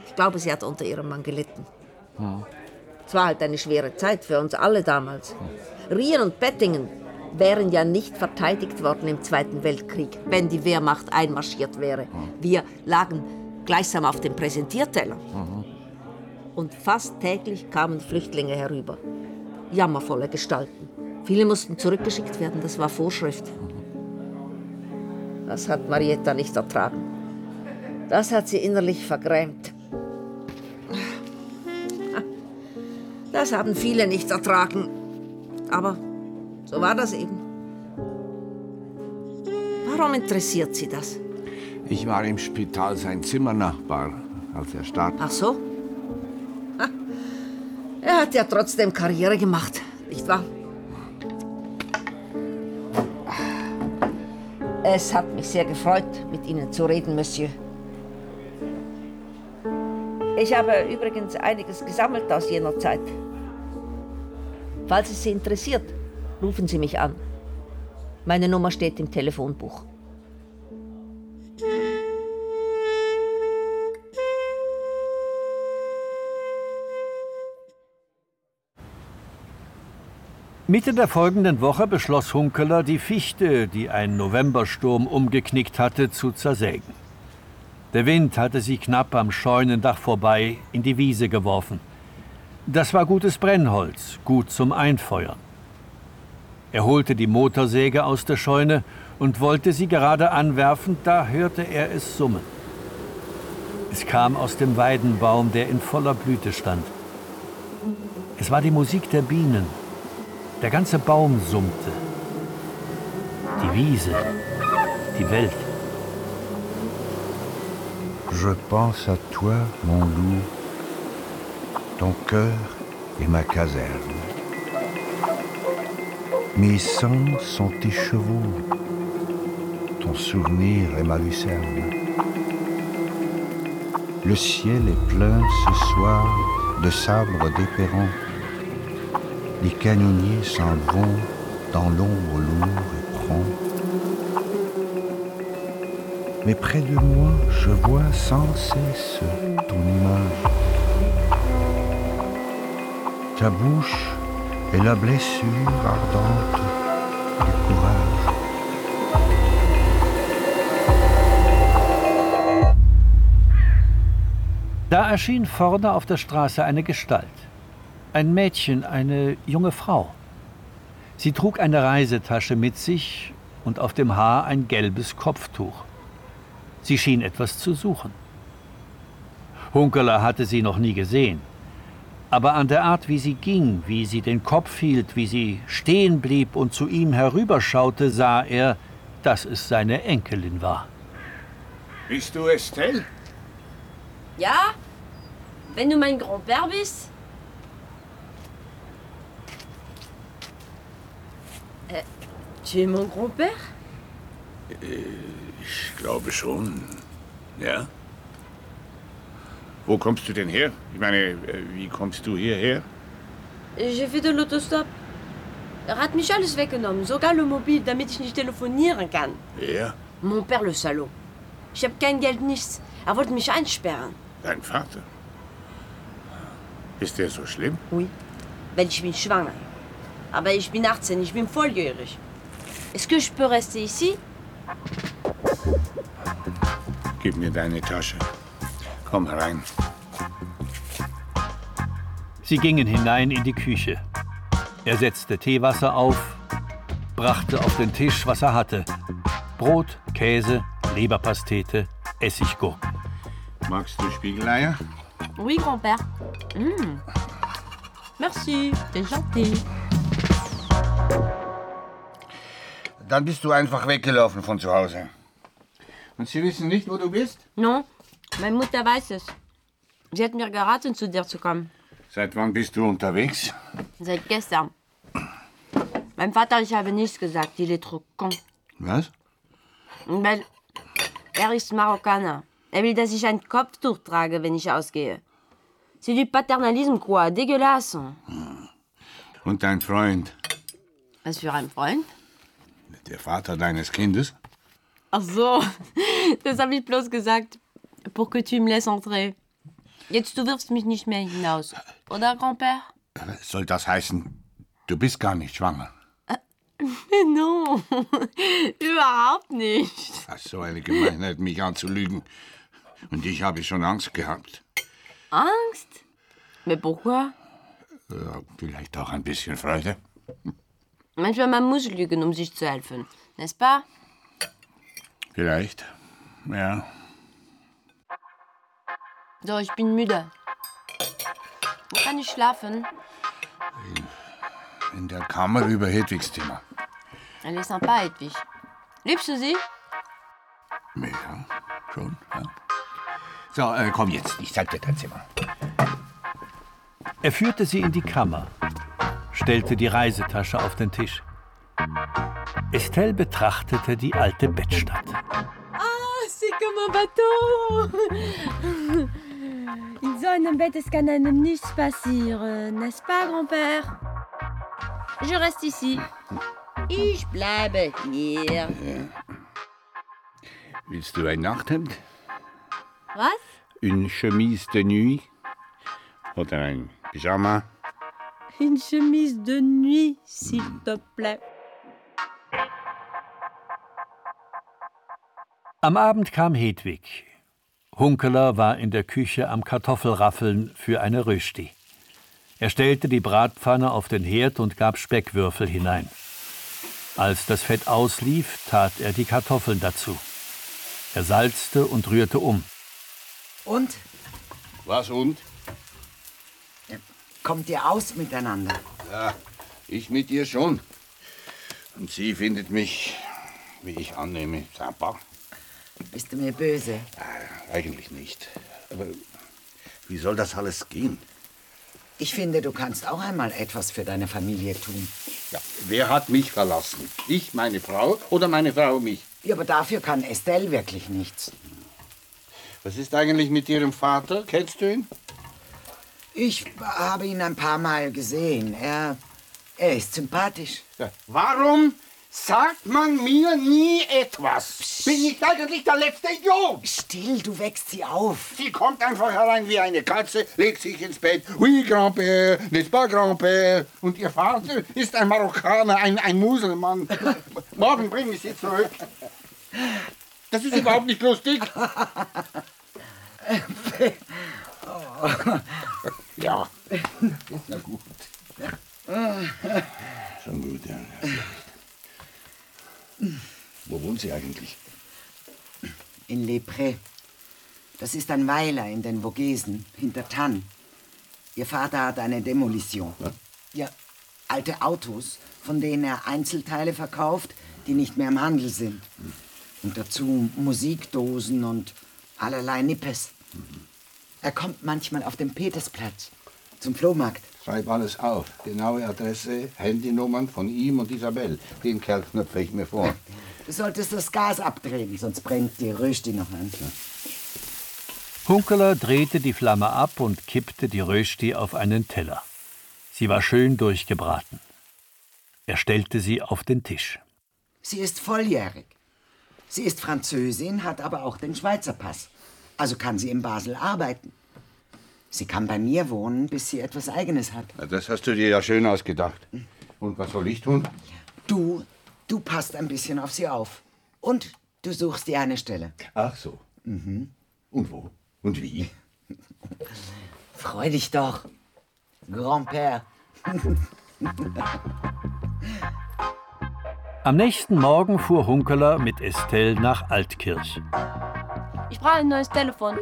Ich glaube, sie hat unter ihrem Mann gelitten. Es war halt eine schwere Zeit für uns alle damals. Rien und Bettingen wären ja nicht verteidigt worden im Zweiten Weltkrieg, wenn die Wehrmacht einmarschiert wäre. Wir lagen gleichsam auf dem Präsentierteller. Und fast täglich kamen Flüchtlinge herüber. Jammervolle Gestalten. Viele mussten zurückgeschickt werden, das war Vorschrift. Das hat Marietta nicht ertragen. Das hat sie innerlich vergrämt. Das haben viele nicht ertragen. Aber so war das eben. Warum interessiert Sie das? Ich war im Spital sein Zimmernachbar, als er starb. Ach so? Ha, Er hat ja trotzdem Karriere gemacht, nicht wahr? Es hat mich sehr gefreut, mit Ihnen zu reden, Monsieur. Ich habe übrigens einiges gesammelt aus jener Zeit. Falls es Sie interessiert, rufen Sie mich an. Meine Nummer steht im Telefonbuch. Mitte der folgenden Woche beschloss Hunkeler, die Fichte, die ein Novembersturm umgeknickt hatte, zu zersägen. Der Wind hatte sie knapp am Scheunendach vorbei in die Wiese geworfen. Das war gutes Brennholz, gut zum Einfeuern. Er holte die Motorsäge aus der Scheune und wollte sie gerade anwerfen, da hörte er es summen. Es kam aus dem Weidenbaum, der in voller Blüte stand. Es war die Musik der Bienen. Der ganze Baum summte. Die Wiese, die Welt. Je pense à toi, mon loup. Ton cœur est ma caserne. Mes sangs sont tes chevaux. ton souvenir est ma lucerne. Le ciel est plein ce soir de sabres dépérants. Les canonniers s'en vont dans l'ombre lourd et prompt. Mais près de moi, je vois sans cesse ton image. Ta bouche est la blessure ardente du courage. Da erschien vorne auf der Straße eine Gestalt. Ein Mädchen, eine junge Frau. Sie trug eine Reisetasche mit sich und auf dem Haar ein gelbes Kopftuch. Sie schien etwas zu suchen. Hunkeler hatte sie noch nie gesehen. Aber an der Art, wie sie ging, wie sie den Kopf hielt, wie sie stehen blieb und zu ihm herüberschaute, sah er, dass es seine Enkelin war. Bist du Estelle? Ja? Wenn du mein Grand-Père bist? Äh, tu es mon Grand-Père? Ich glaube schon. Ja? Wo kommst du denn her? Ich meine, äh, wie kommst du hierher? J'ai fait de l'autostop. Er hat mich alles weggenommen, sogar le Mobil, damit ich nicht telefonieren kann. Wer? Mon Père, le Salaud. Ich habe kein Geld, nichts. Er wollte mich einsperren. Dein Vater? Ist der so schlimm? Oui. Weil ich bin schwanger. Aber ich bin 18, ich bin volljährig. Est-ce que je peux rester ici? Gib mir deine Tasche. Komm herein. Sie gingen hinein in die Küche. Er setzte Teewasser auf, brachte auf den Tisch, was er hatte. Brot, Käse, Leberpastete, Essiggurken. Magst du Spiegeleier? Oui, Grand-Père. Mm. Merci, t'es gentil. Dann bist du einfach weggelaufen von zu Hause. Und sie wissen nicht, wo du bist? Non, meine Mutter weiß es. Sie hat mir geraten, zu dir zu kommen. Seit wann bist du unterwegs? Seit gestern. Mein Vater, ich habe nichts gesagt, il est trop con. Was? Weil er ist Marokkaner. Er will, dass ich ein Kopftuch trage, wenn ich ausgehe. C'est du paternalisme, quoi. Dégueulasse. Und dein Freund? Was für ein Freund? Der Vater deines Kindes? Ach so, das habe ich bloß gesagt, pour que tu me laisses entrer. Jetzt, du wirfst mich nicht mehr hinaus, oder, Grand-Père? Soll das heißen, du bist gar nicht schwanger? Non, überhaupt nicht. Ach, so eine Gemeinheit, mich anzulügen. Und ich habe schon Angst gehabt. Angst? Mais pourquoi? Ja, vielleicht auch ein bisschen Freude. Manchmal man muss lügen, um sich zu helfen, n'est-ce pas? Vielleicht. Ja. So, ich bin müde. Wo kann ich schlafen? In der Kammer über Hedwigs Zimmer. Elle est sympa, Hedwig. Liebst du sie? Ja, schon. Ja. So, äh, komm jetzt, ich zeig dir dein Zimmer. Er führte sie in die Kammer, stellte die Reisetasche auf den Tisch. Estelle betrachtete die alte Bettstatt. Un bateau. In so einem Bett, es kann einem nichts passieren, n'est-ce pas, Grand-Père? Je reste ici. Ich bleibe hier. Willst du ein Nachthemd? Was? Une chemise de nuit? Oder ein Pyjama? Une chemise de nuit, s'il te plaît. Am Abend kam Hedwig. Hunkeler war in der Küche am Kartoffelraffeln für eine Rösti. Er stellte die Bratpfanne auf den Herd und gab Speckwürfel hinein. Als das Fett auslief, tat er die Kartoffeln dazu. Er salzte und rührte um. Und? Was und? Kommt ihr aus miteinander? Ja, ich mit ihr schon. Und sie findet mich, wie ich annehme, sympa. Bist du mir böse? Eigentlich nicht. Aber wie soll das alles gehen? Ich finde, du kannst auch einmal etwas für deine Familie tun. Ja, wer hat mich verlassen? Ich, meine Frau oder meine Frau mich? Ja, aber dafür kann Estelle wirklich nichts. Was ist eigentlich mit Ihrem Vater? Kennst du ihn? Ich habe ihn ein paar Mal gesehen. Er, er ist sympathisch. Ja. Warum sagt man mir nie etwas? Bin ich eigentlich der letzte Idiot? Still, du wächst sie auf. Sie kommt einfach herein wie eine Katze, legt sich ins Bett. Oui, Grand-Père, n'est-ce pas, Grand-Père? Und Ihr Vater ist ein Marokkaner, ein, ein Muselmann. Morgen bringe ich Sie zurück. Das ist überhaupt nicht lustig. Ja. Na gut. Schon gut, ja. Wo wohnt sie eigentlich? In Les Prés. Das ist ein Weiler in den Vogesen, hinter Tann. Ihr Vater hat eine Demolition. Ja, alte Autos, von denen er Einzelteile verkauft, die nicht mehr im Handel sind. Und dazu Musikdosen und allerlei Nippes. Er kommt manchmal auf den Petersplatz zum Flohmarkt. Schreib alles auf. Genaue Adresse, Handynummern von ihm und Isabel. Den Kerl knöpfe ich mir vor. Du solltest das Gas abdrehen, sonst brennt die Rösti noch an. Hunkeler drehte die Flamme ab und kippte die Rösti auf einen Teller. Sie war schön durchgebraten. Er stellte sie auf den Tisch. Sie ist volljährig. Sie ist Französin, hat aber auch den Schweizer Pass. Also kann sie in Basel arbeiten. Sie kann bei mir wohnen, bis sie etwas Eigenes hat. Na, Das hast du dir ja schön ausgedacht. Und was soll ich tun? Du, du passt ein bisschen auf sie auf. Und du suchst dir eine Stelle. Ach so. Mhm. Und wo? Und wie? Freu dich doch. Grand-Père. Am nächsten Morgen fuhr Hunkeler mit Estelle nach Altkirch. Ich brauche ein neues Telefon.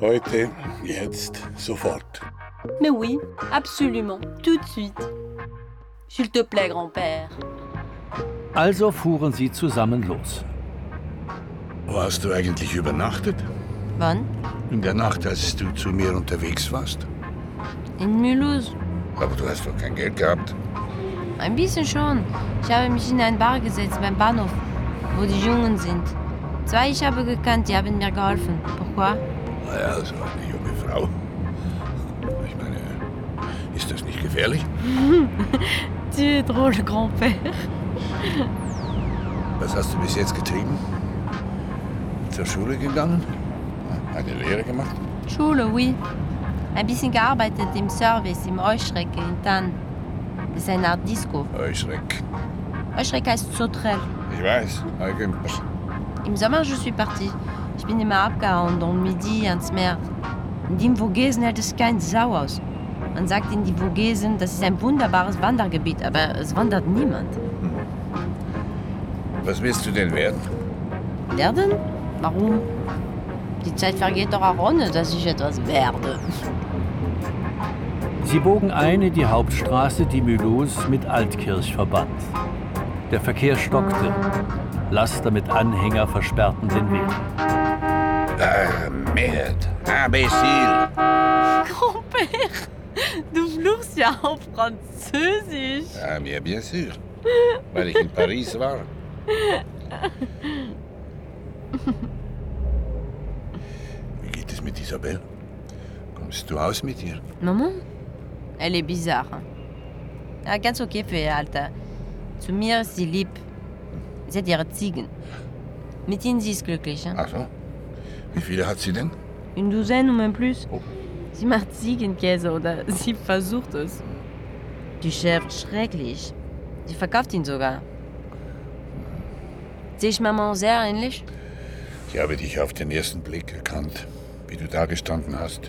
Heute, jetzt, sofort. Mais oui, absolument, tout de suite. S'il te plaît, grand-père. Also fuhren sie zusammen los. Wo hast du eigentlich übernachtet? Wann? In der Nacht, als du zu mir unterwegs warst. In Mulhouse. Aber du hast doch kein Geld gehabt. Ein bisschen schon. Ich habe mich in ein Bar gesetzt beim Bahnhof, wo die Jungen sind. Zwei ich habe gekannt, die haben mir geholfen. Pourquoi? Naja, so eine junge Frau. Ich meine, ist das nicht gefährlich? tu es drôle, grand-père. Was hast du bis jetzt getrieben? Zur Schule gegangen? Eine Lehre gemacht? Schule, oui. Ein bisschen gearbeitet im Service im Euschrecke in Tann. Das ist eine Art Disco. Euschreck. Euschrecke heißt Sauterelle. Ich weiß, Eugemper. Im Sommer je suis partie. Ich bin immer abgehauen, dans le Midi ans Meer. In den Vogesen hält es kein Sau aus. Man sagt in die Vogesen, das ist ein wunderbares Wandergebiet, aber es wandert niemand. Was willst du denn werden? Werden? Warum? Die Zeit vergeht doch auch ohne, dass ich etwas werde. Sie bogen ein in die Hauptstraße, die Mulhouse mit Altkirch verband. Der Verkehr stockte. Laster mit Anhänger versperrten den Weg. Ah, merde. Imbécile. Grand-Père, du fluchst ja auf Französisch. Ah, bien, bien sûr. Weil ich in Paris war. Wie geht es mit Isabel? Kommst du aus mit ihr? Maman? Elle est bizarre. Ja, ganz okay für ihr Alter. Zu mir ist sie lieb. Sie hat ihre Ziegen. Mit ihnen sie ist glücklich. Ach so. Wie viele hat sie denn? Une douzaine ou même plus. Sie macht Ziegenkäse oder sie versucht es. Die Chef schrecklich. Sie verkauft ihn sogar. Sehe ich Maman sehr ähnlich? Ich habe dich auf den ersten Blick erkannt, wie du da gestanden hast.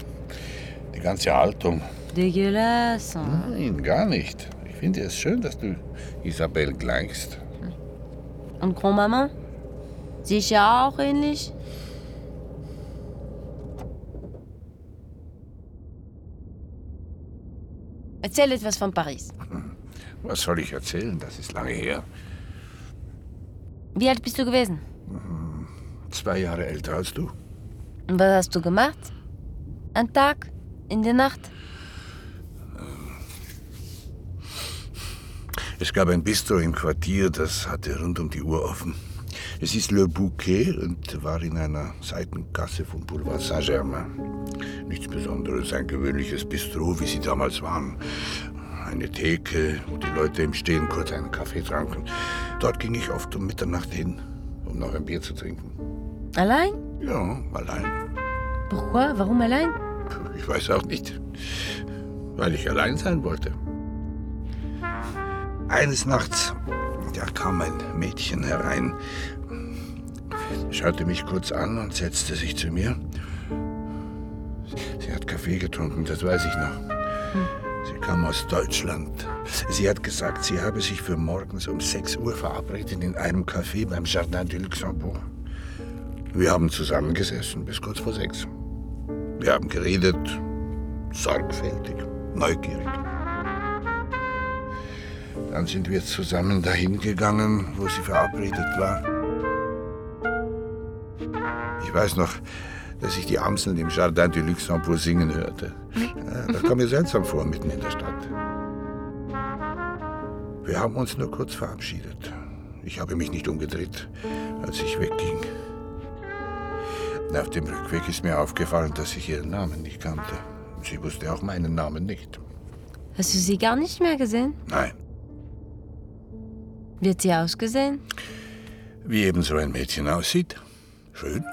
Die ganze Haltung. Dégueulasse. Nein, gar nicht. Ich finde es schön, dass du Isabel gleichst. Und Grand-Maman? Sehe ich ja auch ähnlich? Erzähl etwas von Paris. Was soll ich erzählen? Das ist lange her. Wie alt bist du gewesen? Zwei Jahre älter als du. Und was hast du gemacht? Ein Tag? In der Nacht? Es gab ein Bistro im Quartier, das hatte rund um die Uhr offen. Es ist Le Bouquet und war in einer Seitengasse vom Boulevard Saint-Germain. Nichts Besonderes, ein gewöhnliches Bistro, wie sie damals waren. Eine Theke, wo die Leute im Stehen kurz einen Kaffee tranken. Dort ging ich oft um Mitternacht hin, um noch ein Bier zu trinken. Allein? Ja, allein. Pourquoi? Warum allein? Ich weiß auch nicht. Weil ich allein sein wollte. Eines Nachts, da kam ein Mädchen herein, schaute mich kurz an und setzte sich zu mir. Sie hat Kaffee getrunken, das weiß ich noch. Sie kam aus Deutschland. Sie hat gesagt, sie habe sich für morgens um 6 Uhr verabredet in einem Café beim Jardin du Luxembourg. Wir haben zusammengesessen bis kurz vor sechs. Wir haben geredet, sorgfältig, neugierig. Dann sind wir zusammen dahin gegangen, wo sie verabredet war. Ich weiß noch, dass ich die Amseln im Jardin du Luxembourg singen hörte. Ja, Das kam mir seltsam vor, mitten in der Stadt. Wir haben uns nur kurz verabschiedet. Ich habe mich nicht umgedreht, als ich wegging. Auf dem Rückweg ist mir aufgefallen, dass ich ihren Namen nicht kannte. Sie wusste auch meinen Namen nicht. Hast du sie gar nicht mehr gesehen? Nein, hat sie ausgesehen? wie eben so ein Mädchen aussieht. Schön.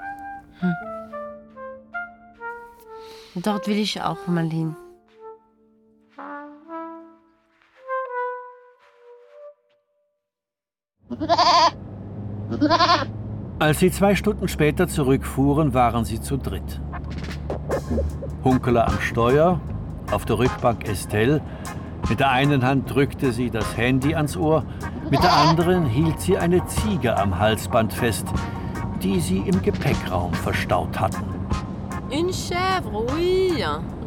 Dort will ich auch mal hin. Als sie zwei Stunden später zurückfuhren, waren sie zu dritt. Hunkeler am Steuer, auf der Rückbank Estelle. Mit der einen Hand drückte sie das Handy ans Ohr, mit der anderen hielt sie eine Ziege am Halsband fest, die sie im Gepäckraum verstaut hatten. Une chèvre, oui.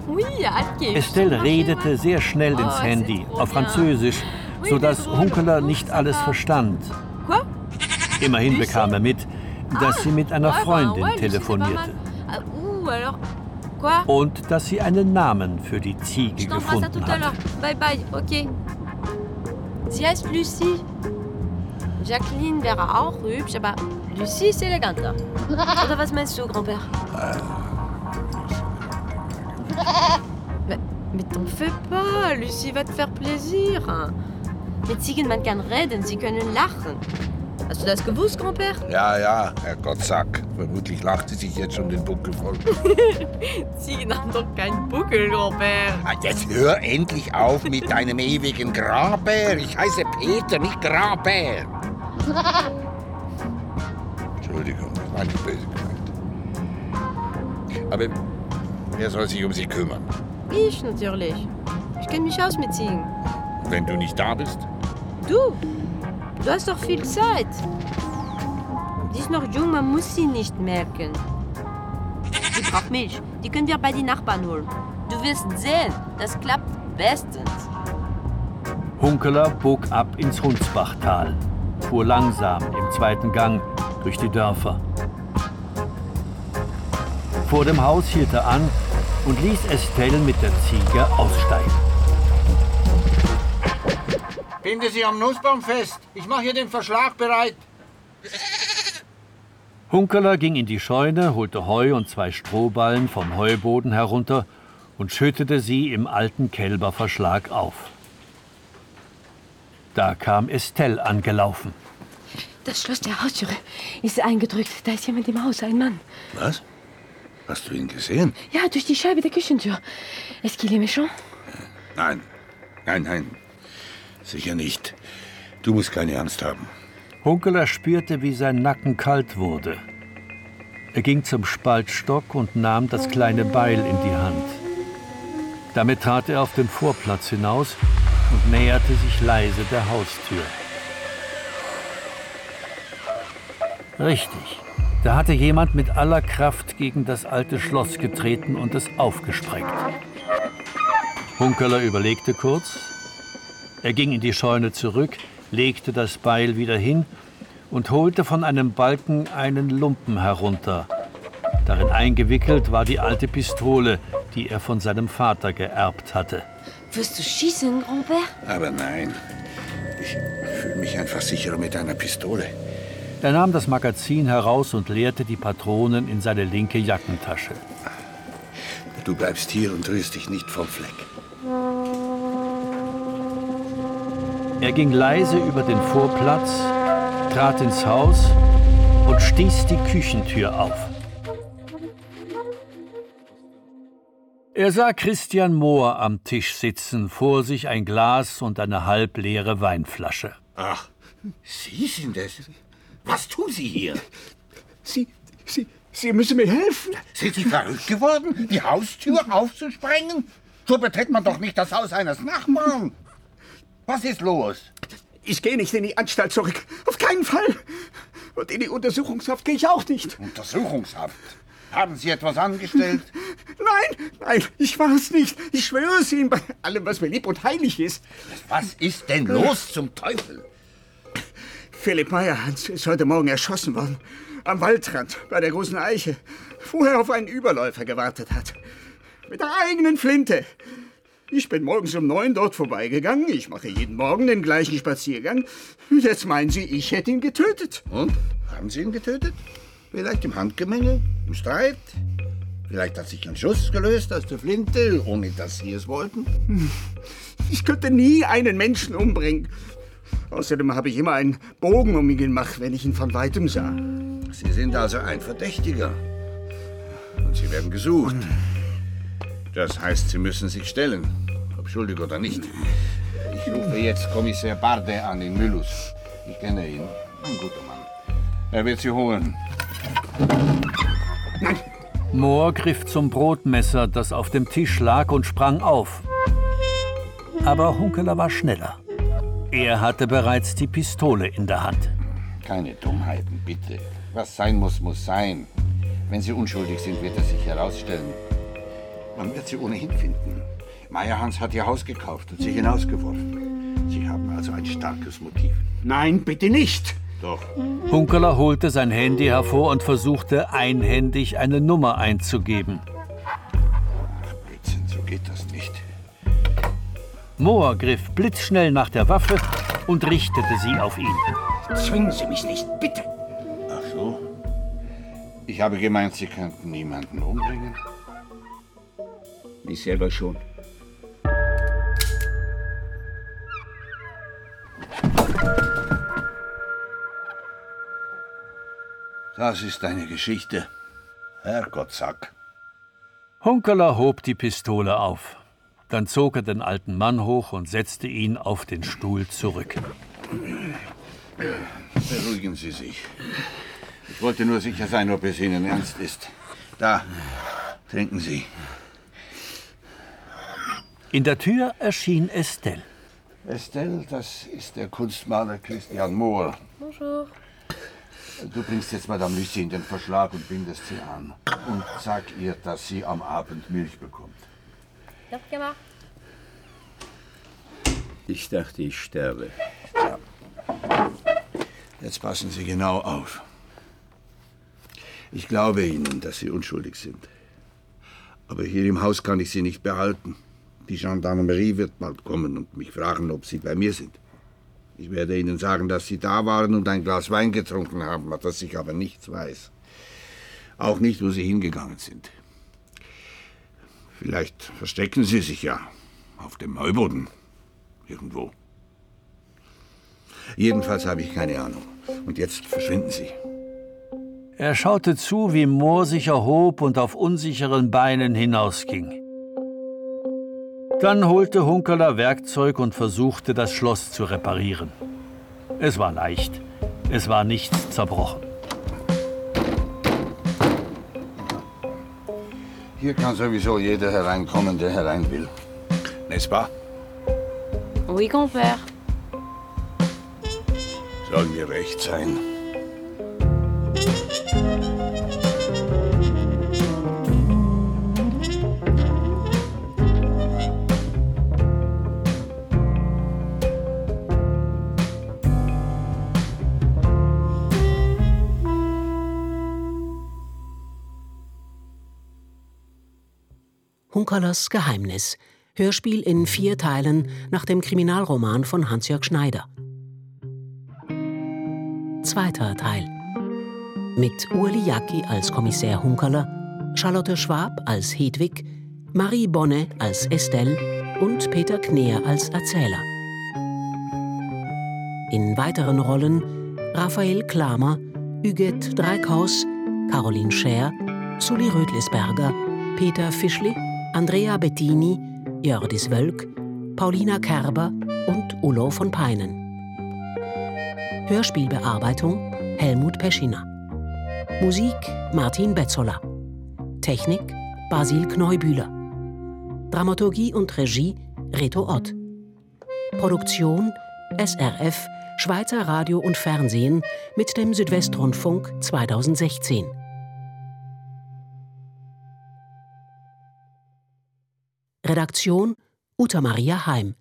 Oui, ok. Estelle redete sehr schnell ins Oh, Handy, auf. Französisch, sodass. Hunkeler nicht alles verstand. Quoi? Immerhin bekam er mit, dass sie mit einer bah, Freundin telefonierte. Ah, und dass sie einen Namen für die Ziege gefunden hatte. Bye bye, ok. Sie heißt Lucie. Jacqueline wäre auch hübsch, aber Lucie ist eleganter. Oder was meinst du, Grand-Père? Mais, mais t'en fais pas, Lucie va te faire plaisir. Die Ziegen, man kann reden, sie können lachen. Hast du das gewusst, Grand-Père? Ja, ja, Herr Gottsack. Vermutlich lacht sie sich jetzt schon den Buckel voll. Ziegen haben doch keinen Buckel, Grand-Père. Ah, Jetzt hör endlich auf mit deinem ewigen Grabär. Ich heiße Peter, nicht Grabär. Entschuldigung, das war nicht böse gemeint. Aber wer soll sich um sie kümmern, Ich natürlich. Ich kenne mich aus mit Ziegen. wenn du nicht da bist? Du, du hast doch viel Zeit. Sie ist noch jung, man muss sie nicht merken. Sie braucht Milch. Die können wir bei den Nachbarn holen. Du wirst sehen, das klappt bestens. Hunkeler bog ab ins Hunsbachtal, fuhr langsam im zweiten Gang durch die Dörfer. Vor dem Haus hielt er an und ließ Estelle mit der Ziege aussteigen. Binde sie am Nussbaum fest. Ich mache hier den Verschlag bereit. Hunkeler ging in die Scheune, holte Heu und zwei Strohballen vom Heuboden herunter und schüttete sie im alten Kälberverschlag auf. Da kam Estelle angelaufen. Das Schloss der Haustüre ist eingedrückt. Da ist jemand im Haus, ein Mann. Was? Hast du ihn gesehen? Ja, durch die Scheibe der Küchentür. Est-ce qu'il est méchant? Nein. Nein, nein. Sicher nicht. Du musst keine Angst haben. Hunkeler spürte, wie sein Nacken kalt wurde. Er ging zum Spaltstock und nahm das kleine Beil in die Hand. Damit trat er auf den Vorplatz hinaus und näherte sich leise der Haustür. Richtig. Da hatte jemand mit aller Kraft gegen das alte Schloss getreten und es aufgesprengt. Hunkeler überlegte kurz. Er ging in die Scheune zurück, legte das Beil wieder hin und holte von einem Balken einen Lumpen herunter. Darin eingewickelt war die alte Pistole, die er von seinem Vater geerbt hatte. Wirst du schießen, Grand-Père? Aber nein. Ich fühle mich einfach sicherer mit einer Pistole. Er nahm das Magazin heraus und leerte die Patronen in seine linke Jackentasche. Du bleibst hier und rührst dich nicht vom Fleck. Er ging leise über den Vorplatz, trat ins Haus und stieß die Küchentür auf. Er sah Christian Mohr am Tisch sitzen, vor sich ein Glas und eine halbleere Weinflasche. Ach, Sie sind es. Was tun Sie hier? Sie, Sie, Sie müssen mir helfen. Sind Sie verrückt geworden, die Haustür aufzusprengen? So betritt man doch nicht das Haus eines Nachbarn. Was ist los? Ich gehe nicht in die Anstalt zurück. Auf keinen Fall. Und in die Untersuchungshaft gehe ich auch nicht. Untersuchungshaft? Haben Sie etwas angestellt? Nein, nein, ich war es nicht. Ich schwöre es Ihnen bei allem, was mir lieb und heilig ist. Was ist denn los zum Teufel? Philipp Meyerhans ist heute Morgen erschossen worden. Am Waldrand bei der großen Eiche, wo er auf einen Überläufer gewartet hat. Mit der eigenen Flinte. Ich bin morgens um neun dort vorbeigegangen. Ich mache jeden Morgen den gleichen Spaziergang. Jetzt meinen Sie, ich hätte ihn getötet. Und? Haben Sie ihn getötet? Vielleicht im Handgemenge? Im Streit? Vielleicht hat sich ein Schuss gelöst aus der Flinte, ohne dass Sie es wollten? Ich könnte nie einen Menschen umbringen. Außerdem habe ich immer einen Bogen um ihn gemacht, wenn ich ihn von weitem sah. Sie sind also ein Verdächtiger. Und Sie werden gesucht. Das heißt, Sie müssen sich stellen, ob schuldig oder nicht. Ich rufe jetzt Kommissar Barde an in Müllus. Ich kenne ihn. Ein guter Mann. Er wird Sie holen. Mohr griff zum Brotmesser, das auf dem Tisch lag, und sprang auf. Aber Hunkeler war schneller. Er hatte bereits die Pistole in der Hand. Keine Dummheiten, bitte. Was sein muss, muss sein. Wenn Sie unschuldig sind, wird es sich herausstellen. Man wird Sie ohnehin finden. Meyerhans hat Ihr Haus gekauft und Sie hinausgeworfen. Sie haben also ein starkes Motiv. Nein, bitte nicht. Doch. Hunkeler holte sein Handy hervor und versuchte einhändig eine Nummer einzugeben. Blödsinn, so geht das nicht. Mohr griff blitzschnell nach der Waffe und richtete sie auf ihn. Zwingen Sie mich nicht, bitte. Ach so. Ich habe gemeint, Sie könnten niemanden umbringen. Ich selber schon. Das ist eine Geschichte. Herrgottsack. Hunkeler hob die Pistole auf. Dann zog er den alten Mann hoch und setzte ihn auf den Stuhl zurück. Beruhigen Sie sich. Ich wollte nur sicher sein, ob es Ihnen ernst ist. Da, trinken Sie. In der Tür erschien Estelle. Estelle, das ist der Kunstmaler Christian Mohr. Bonjour. Du bringst jetzt Madame Lucie in den Verschlag und bindest sie an. Und sag ihr, dass sie am Abend Milch bekommt. Doch gemacht. Ich dachte, ich sterbe. Jetzt passen Sie genau auf. Ich glaube Ihnen, dass Sie unschuldig sind. Aber hier im Haus kann ich Sie nicht behalten. Die Gendarmerie wird bald kommen und mich fragen, ob Sie bei mir sind. Ich werde Ihnen sagen, dass Sie da waren und ein Glas Wein getrunken haben, dass ich aber nichts weiß. Auch nicht, wo Sie hingegangen sind. Vielleicht verstecken Sie sich ja auf dem Heuboden. Irgendwo. Jedenfalls habe ich keine Ahnung. Und jetzt verschwinden Sie. Er schaute zu, wie Mohr sich erhob und auf unsicheren Beinen hinausging. Dann holte Hunkeler Werkzeug und versuchte, das Schloss zu reparieren. Es war leicht. Es war nichts zerbrochen. Hier kann sowieso jeder hereinkommen, der herein will. N'est-ce pas? Oui, compère. Soll mir recht sein. Hunkerlers Geheimnis. Hörspiel in vier Teilen nach dem Kriminalroman von Hans-Jörg Schneider. zweiter Teil. Mit Urli Jacki als Kommissär Hunkerler, Charlotte Schwab als Hedwig, Marie Bonne als Estelle und Peter Kneer als Erzähler. In weiteren Rollen Raphael Klamer, Üget Dreikhaus, Caroline Scher, Sully Rödlisberger, Peter Fischli, Andrea Bettini, Jördis Wölk, Paulina Kerber und Ulo von Peinen. Hörspielbearbeitung Helmut Peschiner. Musik Martin Betzola. Technik Basil Kneubühler. Dramaturgie und Regie Reto Ott. Produktion SRF Schweizer Radio und Fernsehen mit dem Südwestrundfunk 2016. Redaktion Uta Maria Heim